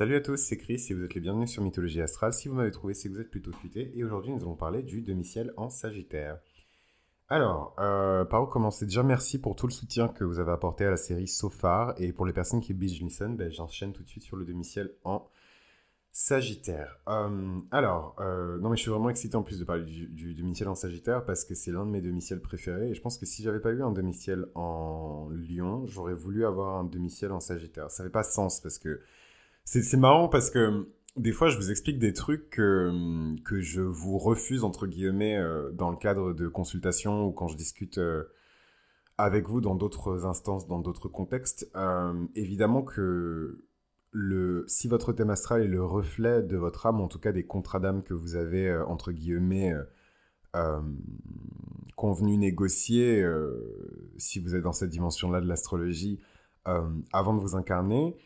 Salut à tous, c'est Chris et vous êtes les bienvenus sur Mythologie Astrale. Si vous m'avez trouvé, c'est que vous êtes plutôt futé. Et aujourd'hui, nous allons parler du demi-ciel en Sagittaire. Alors, euh, par où commencer? Déjà, merci pour tout le soutien que vous avez apporté à la série So Et pour les personnes qui binge listen, ben, j'enchaîne tout de suite sur le demi-ciel en Sagittaire. Euh, alors, euh, non mais je suis vraiment excité en plus de parler du, demi-ciel en Sagittaire parce que c'est l'un de mes demi-ciels préférés et je pense que si j'avais pas eu un demi-ciel en Lion, j'aurais voulu avoir un demi-ciel en Sagittaire. Ça n'avait pas sens parce que c'est marrant parce que des fois, je vous explique des trucs que, que je vous refuse, entre guillemets, euh, dans le cadre de consultations ou quand je discute euh, avec vous dans d'autres instances, dans d'autres contextes. Euh, évidemment que le, si votre thème astral est le reflet de votre âme, en tout cas des contrats d'âme que vous avez, entre guillemets, convenus, négociés, si vous êtes dans cette dimension-là de l'astrologie, avant de vous incarner,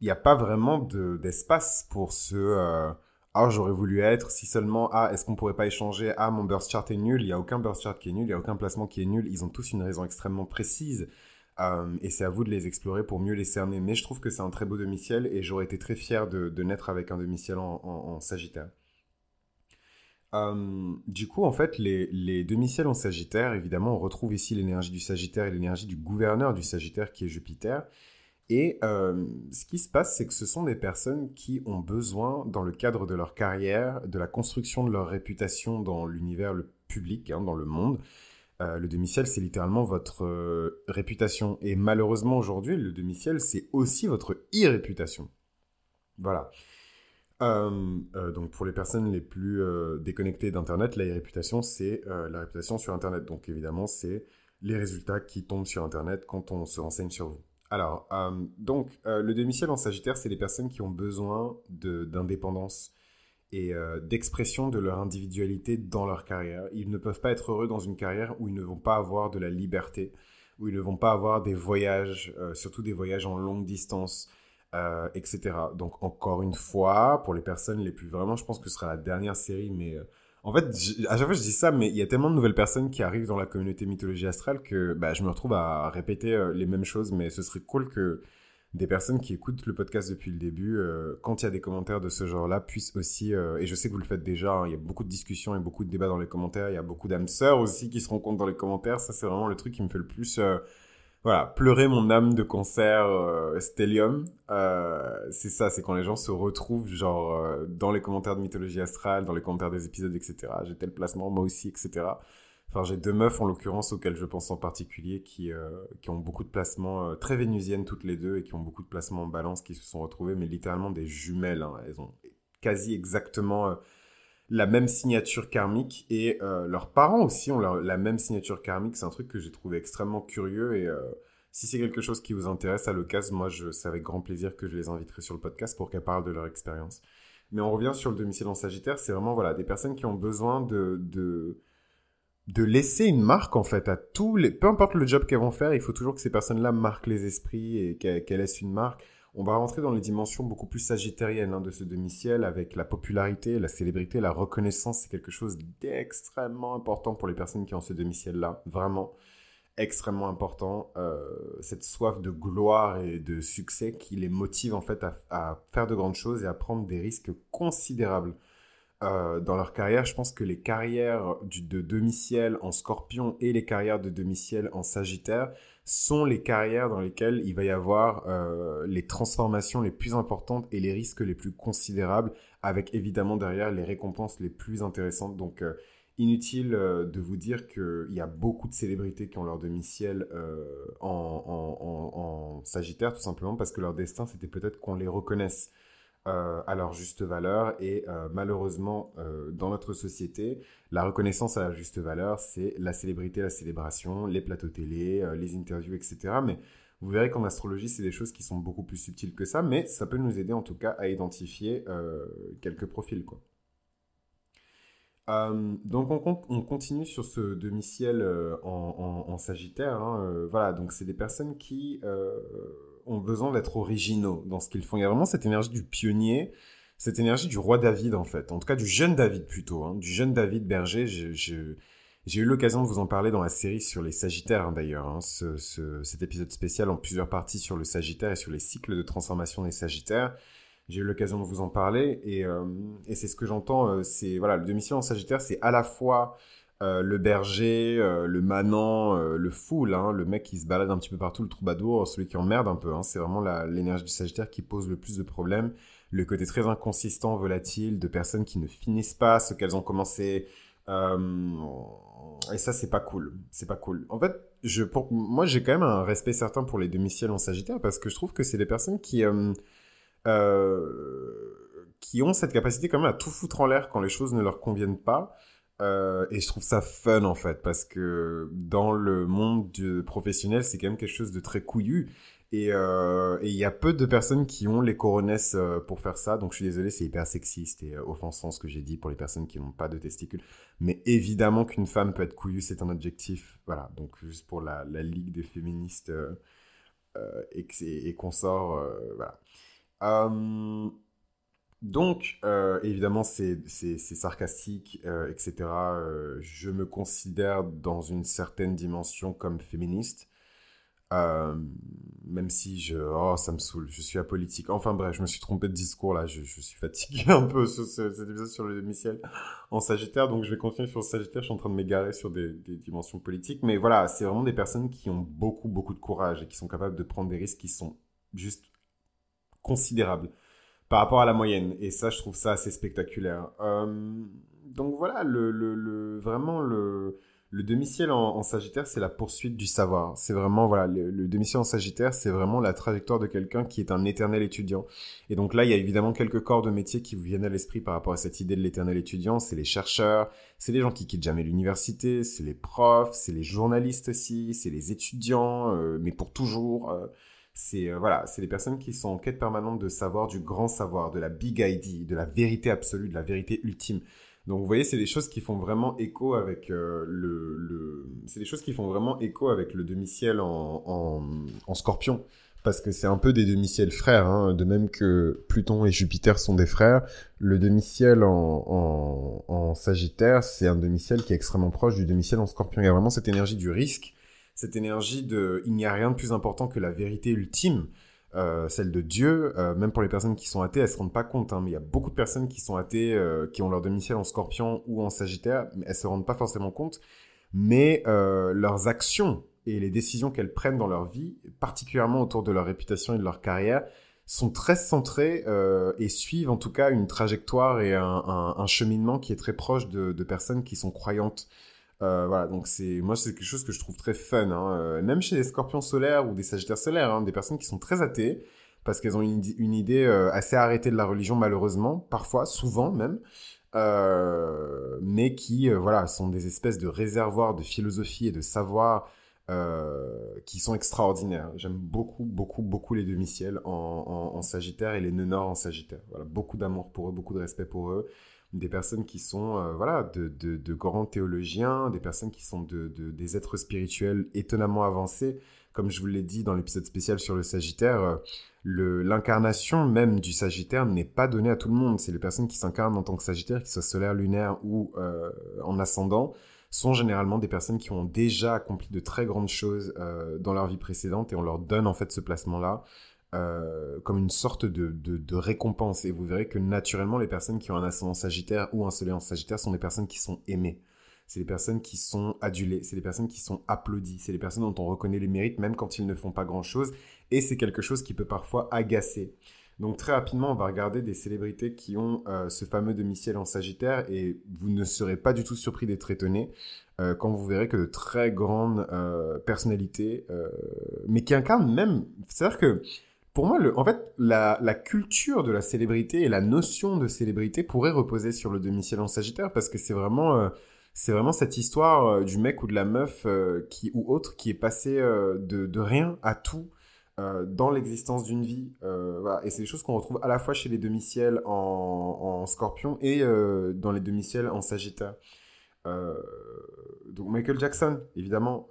il n'y a pas vraiment d'espace pour ce euh, ah j'aurais voulu être si seulement ah est-ce qu'on pourrait pas échanger ah mon burst chart est nul il y a aucun burst chart qui est nul il y a aucun placement qui est nul ils ont tous une raison extrêmement précise. Euh, et c'est à vous de les explorer pour mieux les cerner. Mais je trouve que c'est un très beau demi-ciel et j'aurais été très fier de, naître avec un demi-ciel en, Sagittaire. Euh, du coup, en fait, les, les en Sagittaire, évidemment, on retrouve ici l'énergie du Sagittaire et l'énergie du gouverneur du Sagittaire qui est Jupiter. Et euh, ce qui se passe, c'est que ce sont des personnes qui ont besoin, dans le cadre de leur carrière, de la construction de leur réputation dans l'univers le public, hein, dans le monde. Euh, le demi-ciel, c'est littéralement votre euh, réputation. Et malheureusement, aujourd'hui, le demi-ciel, c'est aussi votre e-réputation. Voilà. donc pour les personnes les plus déconnectées d'Internet, la e-réputation, c'est la réputation sur Internet. Donc évidemment, c'est les résultats qui tombent sur Internet quand on se renseigne sur vous. Alors, euh, donc, euh, le demi-ciel en Sagittaire, c'est les personnes qui ont besoin d'indépendance et euh, d'expression de leur individualité dans leur carrière. Ils ne peuvent pas être heureux dans une carrière où ils ne vont pas avoir de la liberté, où ils ne vont pas avoir des voyages, surtout des voyages en longue distance, etc. Donc, encore une fois, pour les personnes les plus vraiment, je pense que ce sera la dernière série, mais en fait, à chaque fois je dis ça, mais il y a tellement de nouvelles personnes qui arrivent dans la communauté mythologie astrale que bah, je me retrouve à répéter euh, les mêmes choses, mais ce serait cool que des personnes qui écoutent le podcast depuis le début, euh, quand il y a des commentaires de ce genre-là, puissent aussi, euh, et je sais que vous le faites déjà, hein, il y a beaucoup de discussions et beaucoup de débats dans les commentaires, il y a beaucoup d'âmes sœurs aussi qui se rencontrent dans les commentaires, ça c'est vraiment le truc qui me fait le plus voilà, pleurer mon âme de concert euh, Stellium. Euh, c'est ça, c'est quand les gens se retrouvent genre euh, dans les commentaires de mythologie astrale, dans les commentaires des épisodes, etc. J'ai tel placement, moi aussi, etc. Enfin, j'ai deux meufs en l'occurrence auxquelles je pense en particulier qui, qui ont beaucoup de placements très vénusiennes toutes les deux et qui ont beaucoup de placements en balance qui se sont retrouvés, mais littéralement des jumelles. Hein. Elles ont quasi exactement la même signature karmique et euh, leurs parents aussi ont la même signature karmique. C'est un truc que j'ai trouvé extrêmement curieux et euh, si c'est quelque chose qui vous intéresse à l'occasion, moi je, c'est avec grand plaisir que je les inviterai sur le podcast pour qu'elles parlent de leur expérience. Mais on revient sur le domicile en Sagittaire, c'est vraiment voilà des personnes qui ont besoin de, de de laisser une marque en fait à tous les peu importe le job qu'elles vont faire, il faut toujours que ces personnes-là marquent les esprits et qu'elles laissent une marque on va rentrer dans les dimensions beaucoup plus sagittariennes hein, de ce demi-ciel avec la popularité, la célébrité, la reconnaissance. C'est quelque chose d'extrêmement important pour les personnes qui ont ce demi-ciel-là. Vraiment extrêmement important. Euh, cette soif de gloire et de succès qui les motive en fait à, faire de grandes choses et à prendre des risques considérables. Euh, dans leur carrière, je pense que les carrières de demi-ciel en scorpion et les carrières de demi-ciel en sagittaire sont les carrières dans lesquelles il va y avoir euh, les transformations les plus importantes et les risques les plus considérables, avec évidemment derrière les récompenses les plus intéressantes. Donc, euh, inutile euh, de vous dire qu'il y a beaucoup de célébrités qui ont leur demi-ciel en, Sagittaire, tout simplement parce que leur destin, c'était peut-être qu'on les reconnaisse. Euh, à leur juste valeur. Et euh, malheureusement, euh, dans notre société, la reconnaissance à la juste valeur, c'est la célébrité, la célébration, les plateaux télé, les interviews, etc. Mais vous verrez qu'en astrologie, c'est des choses qui sont beaucoup plus subtiles que ça, mais ça peut nous aider en tout cas à identifier quelques profils. Quoi. donc on, continue sur ce demi-ciel en, Sagittaire. Hein, voilà, donc c'est des personnes qui ont besoin d'être originaux dans ce qu'ils font. Il y a vraiment cette énergie du pionnier, cette énergie du roi David en fait, en tout cas du jeune David plutôt, hein. du jeune David Berger. J'ai eu l'occasion de vous en parler dans la série sur les Sagittaires, hein, d'ailleurs. Hein, cet épisode spécial en plusieurs parties sur le Sagittaire et sur les cycles de transformation des Sagittaires. J'ai eu l'occasion de vous en parler et, euh, c'est ce que j'entends. Euh, c'est voilà, le demi-ciel en Sagittaire, c'est à la fois euh, le berger, le manant, le foule, hein, le mec qui se balade un petit peu partout, le troubadour, celui qui emmerde un peu. c'est vraiment l'énergie du Sagittaire qui pose le plus de problèmes. Le côté très inconsistant, volatile, de personnes qui ne finissent pas ce qu'elles ont commencé. Et ça, c'est pas cool. C'est pas cool. En fait, je, pour, moi, j'ai quand même un respect certain pour les demi-ciels en Sagittaire parce que je trouve que c'est des personnes qui, euh, euh, qui ont cette capacité quand même à tout foutre en l'air quand les choses ne leur conviennent pas. Euh, et je trouve ça fun en fait parce que dans le monde professionnel, c'est quand même quelque chose de très couillu. Euh, et il y a peu de personnes qui ont les coronesses euh, pour faire ça. Donc je suis désolé, c'est hyper sexiste et offensant ce que j'ai dit pour les personnes qui n'ont pas de testicules. Mais évidemment qu'une femme peut être couillue, c'est un objectif. Voilà, donc juste pour la, la Ligue des féministes et, et consorts. voilà. Donc, évidemment, c'est sarcastique, etc. je me considère dans une certaine dimension comme féministe. Euh, même si je, oh, ça me saoule, je suis apolitique. Enfin bref, je me suis trompé de discours là, je, je suis fatigué un peu sur ce, cet épisode sur le demi-ciel en Sagittaire, donc je vais continuer sur le Sagittaire, je suis en train de m'égarer sur des, des, dimensions politiques, mais voilà, c'est vraiment des personnes qui ont beaucoup, beaucoup de courage et qui sont capables de prendre des risques qui sont juste considérables par rapport à la moyenne, et ça, je trouve ça assez spectaculaire. Euh, donc voilà, le, le, le vraiment le le demi-ciel en, Sagittaire, c'est la poursuite du savoir. C'est vraiment, voilà, le, demi-ciel en Sagittaire, c'est vraiment la trajectoire de quelqu'un qui est un éternel étudiant. Et donc là, il y a évidemment quelques corps de métier qui vous viennent à l'esprit par rapport à cette idée de l'éternel étudiant. C'est les chercheurs, c'est les gens qui quittent jamais l'université, c'est les profs, c'est les journalistes aussi, c'est les étudiants, euh, mais pour toujours. Euh, c'est euh, voilà, c'est les personnes qui sont en quête permanente de savoir, du grand savoir, de la big idea, de la vérité absolue, de la vérité ultime. Donc vous voyez, c'est des choses qui font vraiment écho avec euh, le, c'est des choses qui font vraiment écho avec le demi-ciel en, en, Scorpion, parce que c'est un peu des demi-ciels frères, hein. de même que Pluton et Jupiter sont des frères. Le demi-ciel en, en, Sagittaire, c'est un demi-ciel qui est extrêmement proche du demi-ciel en Scorpion. Il y a vraiment cette énergie du risque, cette énergie de, il n'y a rien de plus important que la vérité ultime. Euh, celle de Dieu, euh, même pour les personnes qui sont athées, elles se rendent pas compte. Hein, mais il y a beaucoup de personnes qui sont athées, euh, qui ont leur domicile en Scorpion ou en Sagittaire, mais elles se rendent pas forcément compte. Mais leurs actions et les décisions qu'elles prennent dans leur vie, particulièrement autour de leur réputation et de leur carrière, sont très centrées et suivent en tout cas une trajectoire et un, cheminement qui est très proche de personnes qui sont croyantes. Euh, voilà, donc c'est moi c'est quelque chose que je trouve très fun, hein. euh, même chez les Scorpions solaires ou des Sagittaires solaires, hein, des personnes qui sont très athées parce qu'elles ont une, une idée euh, assez arrêtée de la religion malheureusement, parfois, souvent même, mais qui voilà sont des espèces de réservoirs de philosophie et de savoir qui sont extraordinaires. J'aime beaucoup, beaucoup, beaucoup les demi-ciels en, Sagittaire et les nœuds nord en Sagittaire. Voilà, beaucoup d'amour pour eux, beaucoup de respect pour eux des personnes qui sont euh, voilà de, de, grands théologiens, des personnes qui sont de, des êtres spirituels étonnamment avancés. Comme je vous l'ai dit dans l'épisode spécial sur le Sagittaire, euh, l'incarnation même du Sagittaire n'est pas donnée à tout le monde. C'est les personnes qui s'incarnent en tant que Sagittaire, qu'ils soient solaire, lunaire ou euh, en ascendant, sont généralement des personnes qui ont déjà accompli de très grandes choses dans leur vie précédente et on leur donne en fait ce placement-là euh, comme une sorte de, récompense. Et vous verrez que naturellement, les personnes qui ont un ascendant sagittaire ou un soleil en sagittaire sont des personnes qui sont aimées. C'est des personnes qui sont adulées, c'est des personnes qui sont applaudies, c'est des personnes dont on reconnaît les mérites même quand ils ne font pas grand-chose. Et c'est quelque chose qui peut parfois agacer. Donc très rapidement, on va regarder des célébrités qui ont euh, ce fameux demi-ciel en Sagittaire et vous ne serez pas du tout surpris d'être étonné euh, quand vous verrez que de très grandes personnalités, mais qui incarnent même, c'est-à-dire que pour moi, en fait, la, culture de la célébrité et la notion de célébrité pourrait reposer sur le demi-ciel en Sagittaire parce que c'est vraiment, euh, vraiment cette histoire euh, du mec ou de la meuf euh, qui ou autre qui est passé de, de, rien à tout dans l'existence d'une vie. Et c'est des choses qu'on retrouve à la fois chez les demi-ciels en, en, Scorpion et dans les demi-ciels en Sagittaire. donc Michael Jackson, évidemment,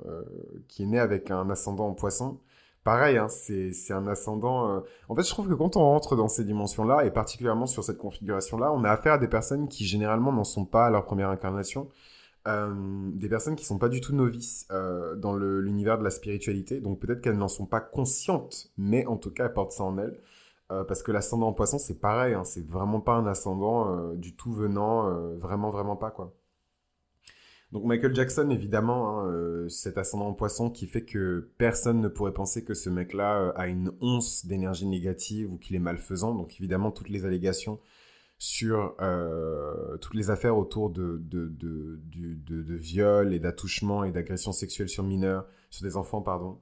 qui est né avec un ascendant en Poisson pareil, hein, c'est un ascendant. Euh, en fait, je trouve que quand on rentre dans ces dimensions-là, et particulièrement sur cette configuration-là, on a affaire à des personnes qui généralement n'en sont pas à leur première incarnation. euh, des personnes qui sont pas du tout novices euh, dans l'univers de la spiritualité. Donc peut-être qu'elles n'en sont pas conscientes, mais en tout cas elles portent ça en elles. Parce que l'ascendant en poisson, c'est pareil, hein, c'est vraiment pas un ascendant du tout venant, vraiment, vraiment pas, quoi. Donc Michael Jackson, évidemment, hein, cet ascendant en poisson qui fait que personne ne pourrait penser que ce mec-là a une once d'énergie négative ou qu'il est malfaisant. Donc évidemment, toutes les allégations sur euh, toutes les affaires autour de, de, de, de, de viol et d'attouchement et d'agression sexuelle sur mineurs, sur des enfants, pardon,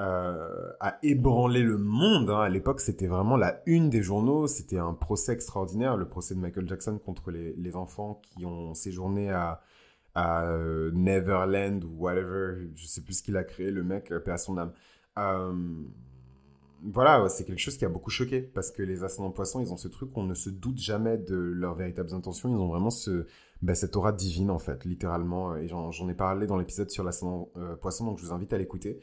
euh, a ébranlé le monde. Hein. À l'époque, c'était vraiment la une des journaux. C'était un procès extraordinaire, le procès de Michael Jackson contre les enfants qui ont séjourné à, à euh, Neverland ou whatever. Je sais plus ce qu'il a créé, le mec, paix à son âme. Euh, voilà, c'est quelque chose qui a beaucoup choqué parce que les ascendants poissons, ils ont ce truc, on ne se doute jamais de leurs véritables intentions. Ils ont vraiment bah, cette aura divine en fait, littéralement. Et j'en ai parlé dans l'épisode sur l'ascendant euh, poisson, donc je vous invite à l'écouter.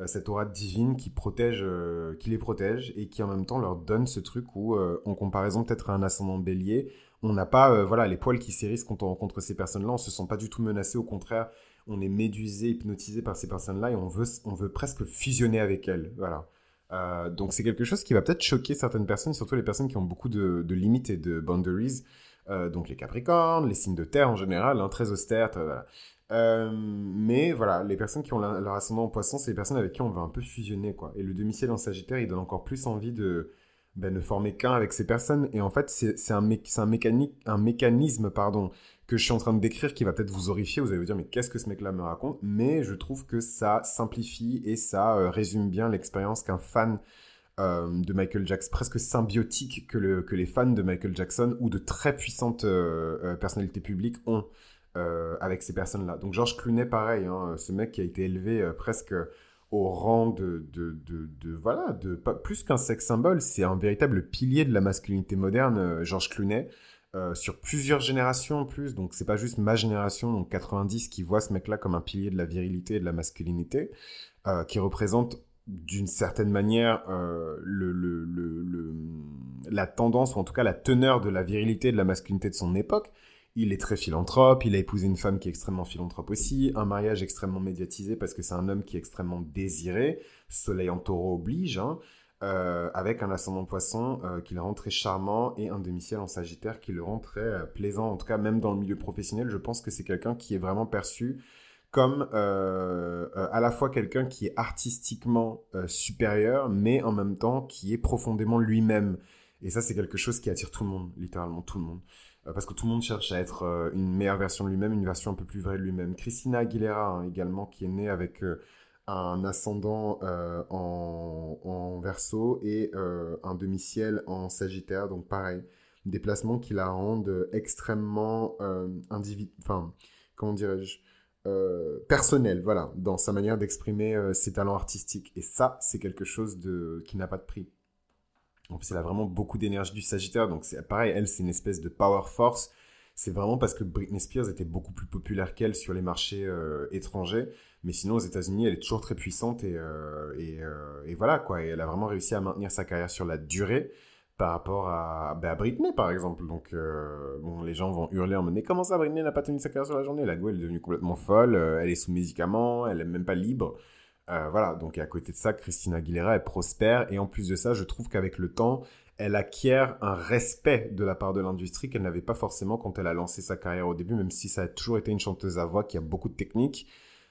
Euh, cette aura divine qui protège, euh, qui les protège et qui en même temps leur donne ce truc où, en comparaison peut-être à un ascendant bélier, on n'a pas, voilà, les poils qui s'érissent quand on rencontre ces personnes-là. On se sent pas du tout menacé, au contraire, on est médusé, hypnotisé par ces personnes-là et on veut, on veut presque fusionner avec elles. Voilà. Euh, donc c'est quelque chose qui va peut-être choquer certaines personnes, surtout les personnes qui ont beaucoup de, limites et de boundaries. Euh, donc les Capricornes, les signes de terre en général, hein, très austères. Euh, mais voilà, les personnes qui ont leur ascendant en poisson, c'est les personnes avec qui on va un peu fusionner. quoi. Et le demi-ciel en Sagittaire, il donne encore plus envie de ben, ne former qu'un avec ces personnes. Et en fait, c'est un, mécanisme que je suis en train de décrire qui va peut-être vous horrifier. Vous allez vous dire, mais qu'est-ce que ce mec-là me raconte? Mais je trouve que ça simplifie et ça euh, résume bien l'expérience qu'un fan euh, de Michael Jackson, presque symbiotique que, le, que les fans de Michael Jackson ou de très puissantes euh, personnalités publiques ont avec ces personnes-là. Donc George Clooney, pareil, hein, ce mec qui a été élevé presque au rang de, de, de, voilà, de pas plus qu'un sex symbole, c'est un véritable pilier de la masculinité moderne, George Clooney. Euh, sur plusieurs générations en plus. Donc, c'est pas juste ma génération, donc 90, qui voit ce mec-là comme un pilier de la virilité et de la masculinité, euh, qui représente d'une certaine manière euh, le, le, le, la tendance, ou en tout cas la teneur de la virilité et de la masculinité de son époque. Il est très philanthrope, il a épousé une femme qui est extrêmement philanthrope aussi, un mariage extrêmement médiatisé parce que c'est un homme qui est extrêmement désiré, soleil en taureau oblige, hein. Euh, avec un ascendant poisson euh, qui le rend très charmant et un demi-ciel en sagittaire qui le rend très euh, plaisant. En tout cas, même dans le milieu professionnel, je pense que c'est quelqu'un qui est vraiment perçu comme à la fois quelqu'un qui est artistiquement supérieur, mais en même temps qui est profondément lui-même. Et ça, c'est quelque chose qui attire tout le monde, littéralement tout le monde. Parce que tout le monde cherche à être une meilleure version de lui-même, une version un peu plus vraie de lui-même. Christina Aguilera, hein, également, qui est née avec un ascendant euh, en, en, verso et euh, un demi-ciel en sagittaire. Donc pareil, des placements qui la rendent extrêmement euh, enfin, comment dirais-je, euh, personnel, voilà, dans sa manière d'exprimer ses talents artistiques. Et ça, c'est quelque chose qui n'a pas de prix. En plus, elle a vraiment beaucoup d'énergie du Sagittaire, donc c'est pareil, elle, c'est une espèce de power force. C'est vraiment parce que Britney Spears était beaucoup plus populaire qu'elle sur les marchés étrangers mais sinon, aux États-Unis, elle est toujours très puissante et, euh, euh, et, voilà, quoi. Et elle a vraiment réussi à maintenir sa carrière sur la durée par rapport à, bah, Britney, par exemple. Donc, euh, bon, les gens vont hurler en mode Mais comment ça, Britney n'a pas tenu sa carrière sur la journée? La go, elle est devenue complètement folle, elle est sous médicaments, elle n'est même pas libre. Voilà, donc à côté de ça, Christina Aguilera, elle prospère. Et en plus de ça, je trouve qu'avec le temps, elle acquiert un respect de la part de l'industrie qu'elle n'avait pas forcément quand elle a lancé sa carrière au début, même si ça a toujours été une chanteuse à voix qui a beaucoup de techniques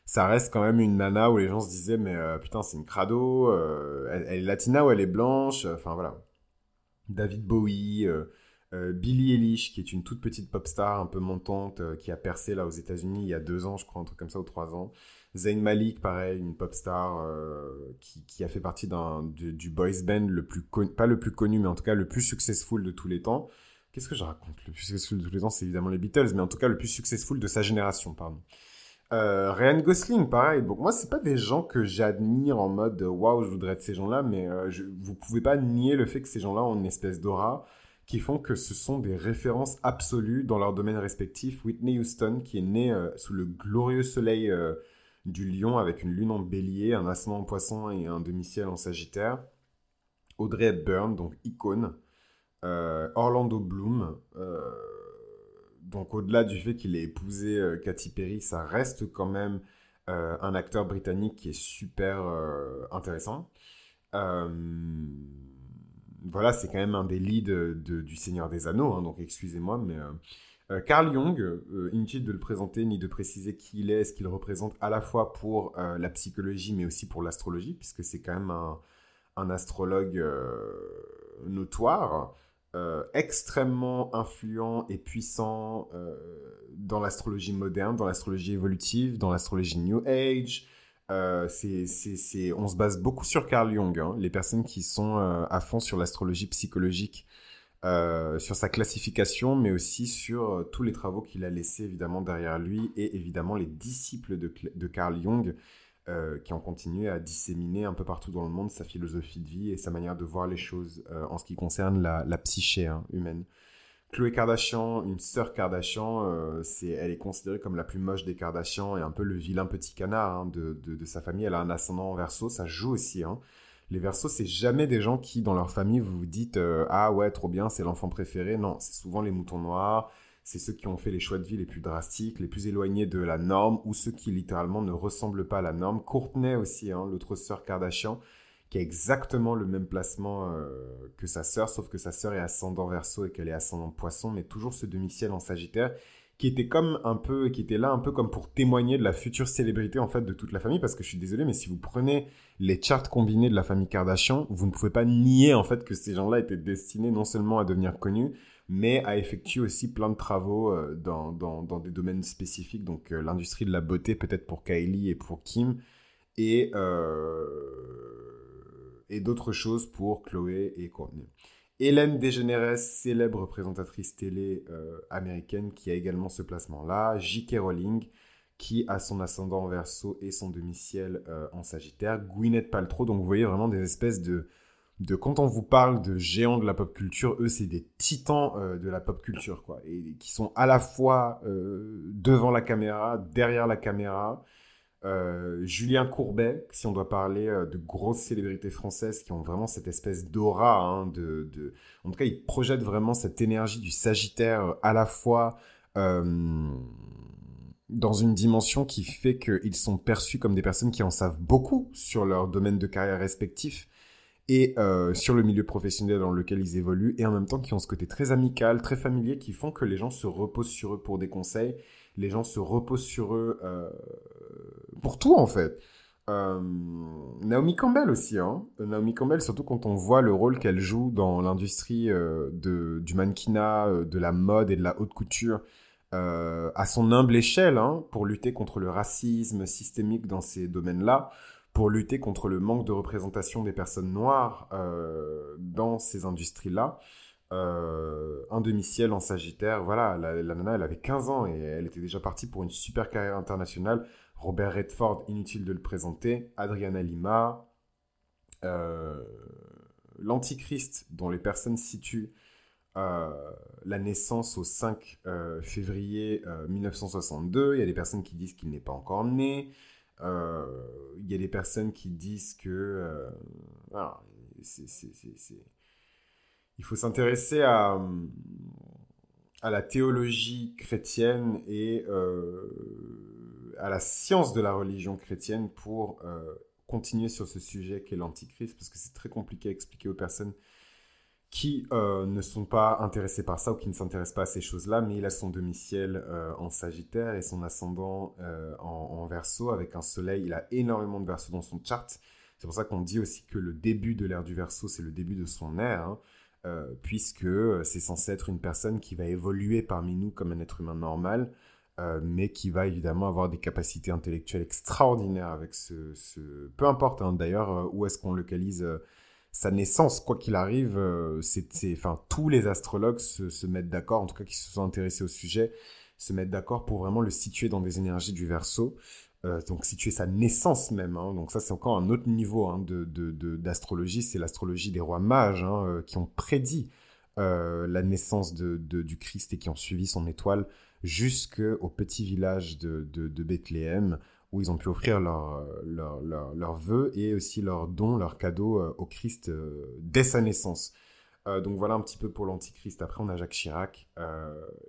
ça reste quand même une nana où les gens se disaient mais euh, putain c'est une crado, euh, elle, est latina ou elle est blanche, enfin voilà. David Bowie, euh, Billie Eilish qui est une toute petite pop star un peu montante qui a percé là aux États-Unis il y a deux ans je crois un truc comme ça ou trois ans. Zayn Malik pareil une pop star qui, qui, a fait partie du, boys band le plus pas le plus connu mais en tout cas le plus successful de tous les temps. Qu'est-ce que je raconte Le plus successful de tous les temps? C'est évidemment les Beatles mais en tout cas le plus successful de sa génération pardon. Euh, Ryan Gosling, pareil. Bon, moi, c'est pas des gens que j'admire en mode waouh, je voudrais être ces gens-là, mais euh, je, vous pouvez pas nier le fait que ces gens-là ont une espèce d'aura qui font que ce sont des références absolues dans leur domaine respectif. Whitney Houston, qui est née euh, sous le glorieux soleil euh, du lion avec une lune en bélier, un ascendant en poisson et un demi-ciel en sagittaire. Audrey Hepburn, donc icône. Orlando Bloom donc au-delà du fait qu'il ait épousé Katy Perry, ça reste quand même un acteur britannique qui est super intéressant. voilà, c'est quand même un des leads du Seigneur des Anneaux, hein, donc excusez-moi, mais euh, Carl Jung, euh, inutile de le présenter ni de préciser qui il est, ce qu'il représente à la fois pour euh, la psychologie mais aussi pour l'astrologie, puisque c'est quand même un, astrologue notoire, extrêmement influent et puissant dans l'astrologie moderne, dans l'astrologie évolutive, dans l'astrologie New Age. on se base beaucoup sur Carl Jung. Hein. Les personnes qui sont à fond sur l'astrologie psychologique euh, sur sa classification, mais aussi sur euh, tous les travaux qu'il a laissés évidemment derrière lui et évidemment les disciples de, de Carl Jung euh, qui ont continué à disséminer un peu partout dans le monde sa philosophie de vie et sa manière de voir les choses en ce qui concerne la, psyché hein, humaine. Chloé Kardashian, une sœur Kardashian, c'est, elle est considérée comme la plus moche des Kardashians et un peu le vilain petit canard hein, de, sa famille. Elle a un ascendant en verso, ça joue aussi. Hein. Les versos, c'est jamais des gens qui, dans leur famille, vous vous dites euh, Ah ouais, trop bien, c'est l'enfant préféré. Non, c'est souvent les moutons noirs, c'est ceux qui ont fait les choix de vie les plus drastiques, les plus éloignés de la norme, ou ceux qui littéralement ne ressemblent pas à la norme. Courtenay aussi, hein, l'autre sœur Kardashian, qui a exactement le même placement euh, que sa sœur, sauf que sa sœur est ascendant verso et qu'elle est ascendant poisson, mais toujours ce demi-ciel en sagittaire qui était comme un peu, qui était là un peu comme pour témoigner de la future célébrité en fait de toute la famille, parce que je suis désolé, mais si vous prenez les charts combinés de la famille Kardashian, vous ne pouvez pas nier en fait que ces gens-là étaient destinés non seulement à devenir connus, mais à effectuer aussi plein de travaux euh, dans, dans, des domaines spécifiques, donc euh, l'industrie de la beauté peut-être pour Kylie et pour Kim, et, euh, et d'autres choses pour Chloé et Courtney. Hélène DeGeneres, célèbre présentatrice télé américaine, qui a également ce placement-là. J.K. Rowling, qui a son ascendant en verso et son demi-ciel euh, en sagittaire. Gwyneth Paltrow, donc vous voyez vraiment des espèces de... de quand on vous parle de géants de la pop culture, eux, c'est des titans euh, de la pop culture, quoi. Et qui sont à la fois devant la caméra, derrière la caméra, euh, Julien Courbet, si on doit parler euh, de grosses célébrités françaises qui ont vraiment cette espèce d'aura, hein, de, de, en tout cas, ils projettent vraiment cette énergie du Sagittaire euh, à la fois dans une dimension qui fait qu'ils sont perçus comme des personnes qui en savent beaucoup sur leur domaine de carrière respectif et sur le milieu professionnel dans lequel ils évoluent, et en même temps qui ont ce côté très amical, très familier, qui font que les gens se reposent sur eux pour des conseils, les gens se reposent sur eux pour tout en fait. Euh, Naomi Campbell aussi, hein. Naomi Campbell, surtout quand on voit le rôle qu'elle joue dans l'industrie euh, du mannequinat, euh, de la mode et de la haute couture, à son humble échelle, hein, pour lutter contre le racisme systémique dans ces domaines-là, pour lutter contre le manque de représentation des personnes noires dans ces industries-là. un demi-ciel en Sagittaire, voilà, la, la, nana, elle avait 15 ans et elle était déjà partie pour une super carrière internationale Robert Redford, inutile de le présenter, Adriana Lima, euh, l'Antichrist, dont les personnes situent euh, la naissance au 5 euh, février 1962. Il y a des personnes qui disent qu'il n'est pas encore né. il y a des personnes qui disent que... Il faut s'intéresser à, la théologie chrétienne et à la science de la religion chrétienne pour euh, continuer sur ce sujet qu'est l'antichrist, parce que c'est très compliqué à expliquer aux personnes qui euh, ne sont pas intéressées par ça ou qui ne s'intéressent pas à ces choses-là, mais il a son demi-ciel euh, en Sagittaire et son ascendant en, en, Verseau avec un soleil. Il a énormément de Verseau dans son chart. C'est pour ça qu'on dit aussi que le début de l'ère du Verseau, c'est le début de son ère, hein, puisque c'est censé être une personne qui va évoluer parmi nous comme un être humain normal, euh, mais qui va évidemment avoir des capacités intellectuelles extraordinaires avec ce... Peu importe hein, d'ailleurs euh, où est-ce qu'on localise euh, sa naissance, quoi qu'il arrive, c'est, enfin, tous les astrologues se, se mettent d'accord, en tout cas qui se sont intéressés au sujet, se mettent d'accord pour vraiment le situer dans des énergies du verso. donc situer sa naissance même. Hein. Donc ça c'est encore un autre niveau hein, de, de, d'astrologie, c'est l'astrologie des rois mages hein, qui ont prédit la naissance du Christ et qui ont suivi son étoile jusqu'au petit village de, Bethléem, où ils ont pu offrir leurs leur, leur, vœux et aussi leurs dons, leurs cadeaux euh, au Christ euh, dès sa naissance. donc voilà un petit peu pour l'Antichrist. Après, on a Jacques Chirac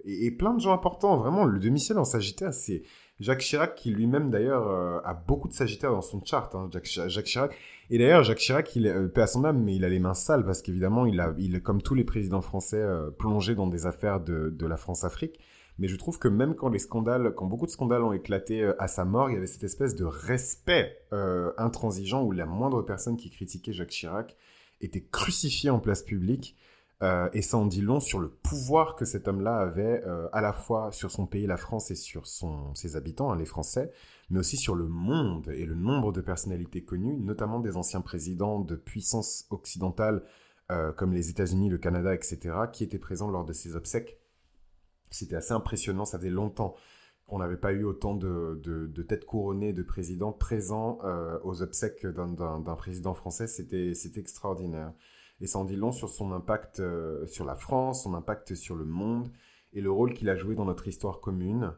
et, plein de gens importants. Vraiment, le demi-ciel en Sagittaire, c'est Jacques Chirac qui lui-même d'ailleurs a beaucoup de Sagittaire dans son chart. Hein, Jacques, Chirac. Et d'ailleurs, Jacques Chirac, il est paix à son âme, mais il a les mains sales parce qu'évidemment, il a, comme tous les présidents français, plongé dans des affaires de, de la France-Afrique. Mais je trouve que même quand les scandales, quand beaucoup de scandales ont éclaté euh, à sa mort, il y avait cette espèce de respect euh, intransigeant où la moindre personne qui critiquait Jacques Chirac était crucifiée en place publique. Euh, et ça en dit long sur le pouvoir que cet homme-là avait à la fois sur son pays, la France, et sur son, ses habitants, hein, les Français, mais aussi sur le monde et le nombre de personnalités connues, notamment des anciens présidents de puissances occidentales comme les États-Unis, le Canada, etc., qui étaient présents lors de ses obsèques c'était assez impressionnant, ça faisait longtemps qu'on n'avait pas eu autant de, de, têtes couronnées de présidents présents euh, aux obsèques d'un président français. C'était extraordinaire. Et ça en dit long sur son impact euh, sur la France, son impact sur le monde et le rôle qu'il a joué dans notre histoire commune.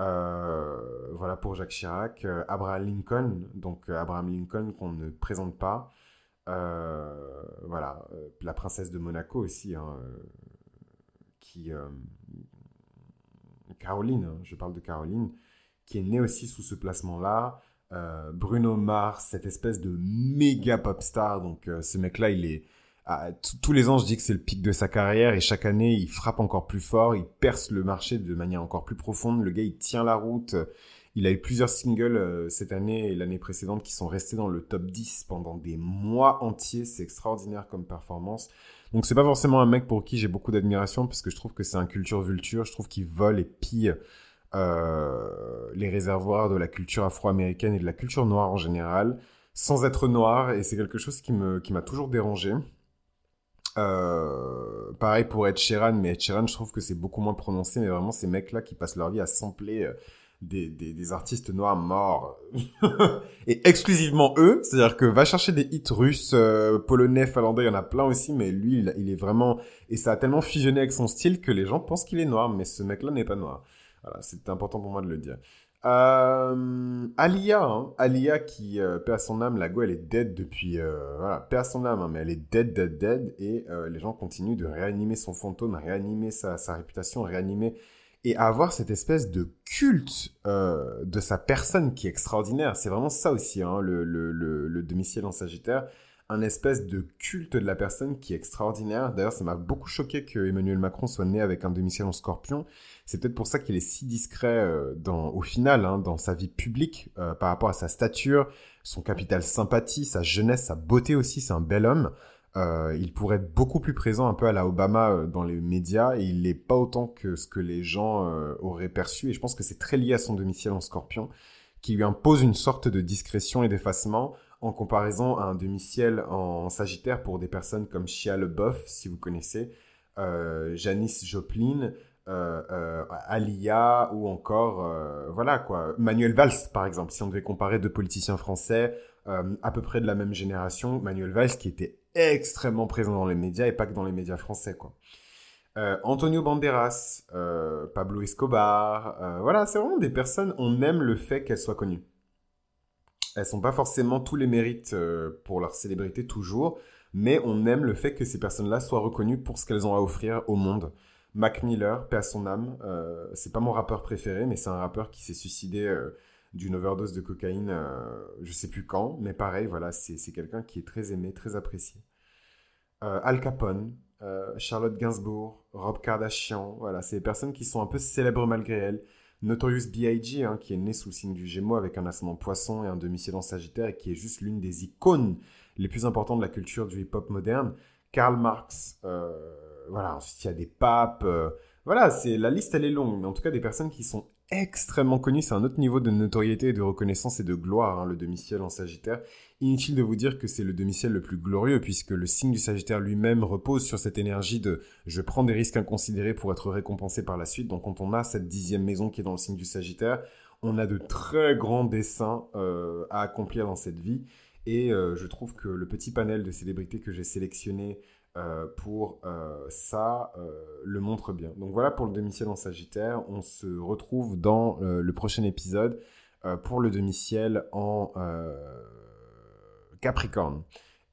Euh, voilà pour Jacques Chirac. Abraham Lincoln, donc Abraham Lincoln qu'on ne présente pas. voilà, la princesse de Monaco aussi, hein, qui, Caroline, hein, je parle de Caroline, qui est née aussi sous ce placement-là. Euh, Bruno Mars, cette espèce de méga pop star. Donc euh, ce mec-là, il est tous les ans, je dis que c'est le pic de sa carrière et chaque année, il frappe encore plus fort, il perce le marché de manière encore plus profonde. Le gars, il tient la route. Il a eu plusieurs singles euh, cette année et l'année précédente qui sont restés dans le top 10 pendant des mois entiers. C'est extraordinaire comme performance. Donc c'est pas forcément un mec pour qui j'ai beaucoup d'admiration parce que je trouve que c'est un culture vulture. Je trouve qu'il vole et pille euh, les réservoirs de la culture afro-américaine et de la culture noire en général sans être noir et c'est quelque chose qui me qui m'a toujours dérangé. Euh, pareil pour Ed Sheeran, mais Ed Sheeran, je trouve que c'est beaucoup moins prononcé, mais vraiment ces mecs-là qui passent leur vie à sampler des, des, artistes noirs morts. et exclusivement eux, c'est-à-dire que va chercher des hits russes, euh, polonais, finlandais, il y en a plein aussi, mais lui, il, est vraiment... Et ça a tellement fusionné avec son style que les gens pensent qu'il est noir, mais ce mec-là n'est pas noir. Voilà, c'est important pour moi de le dire. Euh, Alia, hein, Alia qui, euh, à son âme, la go, elle est dead depuis... Euh, voilà, à son âme, hein, mais elle est dead, dead, dead, et euh, les gens continuent de réanimer son fantôme, réanimer sa, sa réputation, réanimer et avoir cette espèce de culte euh, de sa personne qui est extraordinaire. C'est vraiment ça aussi, hein, le, le, le, domicile en Sagittaire. Un espèce de culte de la personne qui est extraordinaire. D'ailleurs, ça m'a beaucoup choqué que Emmanuel Macron soit né avec un domicile en scorpion. C'est peut-être pour ça qu'il est si discret euh, au final, hein, dans sa vie publique, euh, par rapport à sa stature, son capital sympathie, sa jeunesse, sa beauté aussi. C'est un bel homme. Euh, il pourrait être beaucoup plus présent un peu à la Obama euh, dans les médias et il n'est pas autant que ce que les gens euh, auraient perçu et je pense que c'est très lié à son domicile en scorpion qui lui impose une sorte de discrétion et d'effacement en comparaison à un domicile en sagittaire pour des personnes comme Shia LeBeouf si vous connaissez, Janice Joplin, Alia ou encore voilà quoi Manuel Valls par exemple. Si on devait comparer deux politiciens français à peu près de la même génération Manuel Valls qui était extrêmement présent dans les médias et pas que dans les médias français, quoi. Euh, Antonio Banderas, euh, Pablo Escobar, euh, voilà, c'est vraiment des personnes, on aime le fait qu'elles soient connues. Elles sont pas forcément tous les mérites pour leur célébrité toujours, mais on aime le fait que ces personnes-là soient reconnues pour ce qu'elles ont à offrir au monde. Mac Miller, paix à son âme, c'est pas mon rappeur préféré, mais c'est un rappeur qui s'est suicidé d'une overdose de cocaïne, euh, je sais plus quand, mais pareil, voilà, c'est quelqu'un qui est très aimé, très apprécié. Euh, Al Capone, euh, Charlotte Gainsbourg, Rob Kardashian, voilà, c'est des personnes qui sont un peu célèbres malgré elles. Notorious B.I.G., hein, qui est né sous le signe du Gémeaux avec un ascendant poisson et un demi-ciel en Sagittaire et qui est juste l'une des icônes les plus importantes de la culture du hip-hop moderne. Karl Marx, voilà, ensuite il y a des papes, voilà, c'est la liste elle est longue, mais en tout cas des personnes qui sont extrêmement connu. C'est un autre niveau de notoriété, de reconnaissance et de gloire, hein, le demi-ciel en Sagittaire. Inutile de vous dire que c'est le demi-ciel le plus glorieux, puisque le signe du Sagittaire lui-même repose sur cette énergie de je prends des risques inconsidérés pour être récompensé par la suite. Donc quand on a cette dixième maison qui est dans le signe du Sagittaire, on a de très grands dessins euh, à accomplir dans cette vie. Et euh, je trouve que le petit panel de célébrités que j'ai sélectionné euh, pour euh, ça euh, le montre bien. Donc voilà pour le demi-ciel en Sagittaire. On se retrouve dans le prochain épisode pour le demi-ciel en Capricorne.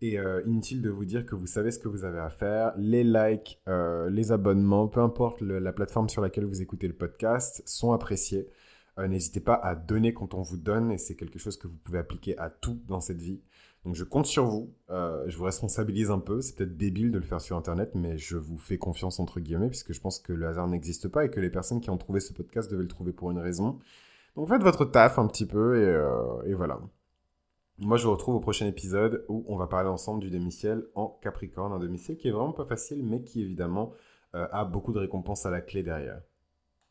Et inutile de vous dire que vous savez ce que vous avez à faire. Les likes, les abonnements, peu importe la plateforme sur laquelle vous écoutez le podcast, sont appréciés. N'hésitez pas à donner quand on vous donne et c'est quelque chose que vous pouvez appliquer à tout dans cette vie. Donc je compte sur vous, je vous responsabilise un peu, c'est peut-être débile de le faire sur Internet, mais je vous fais confiance entre guillemets, puisque je pense que le hasard n'existe pas et que les personnes qui ont trouvé ce podcast devaient le trouver pour une raison. Donc faites votre taf un petit peu et, et voilà. Moi, je vous retrouve au prochain épisode où on va parler ensemble du demi-ciel en Capricorne, un demi-ciel qui est vraiment pas facile, mais qui évidemment euh, a beaucoup de récompenses à la clé derrière.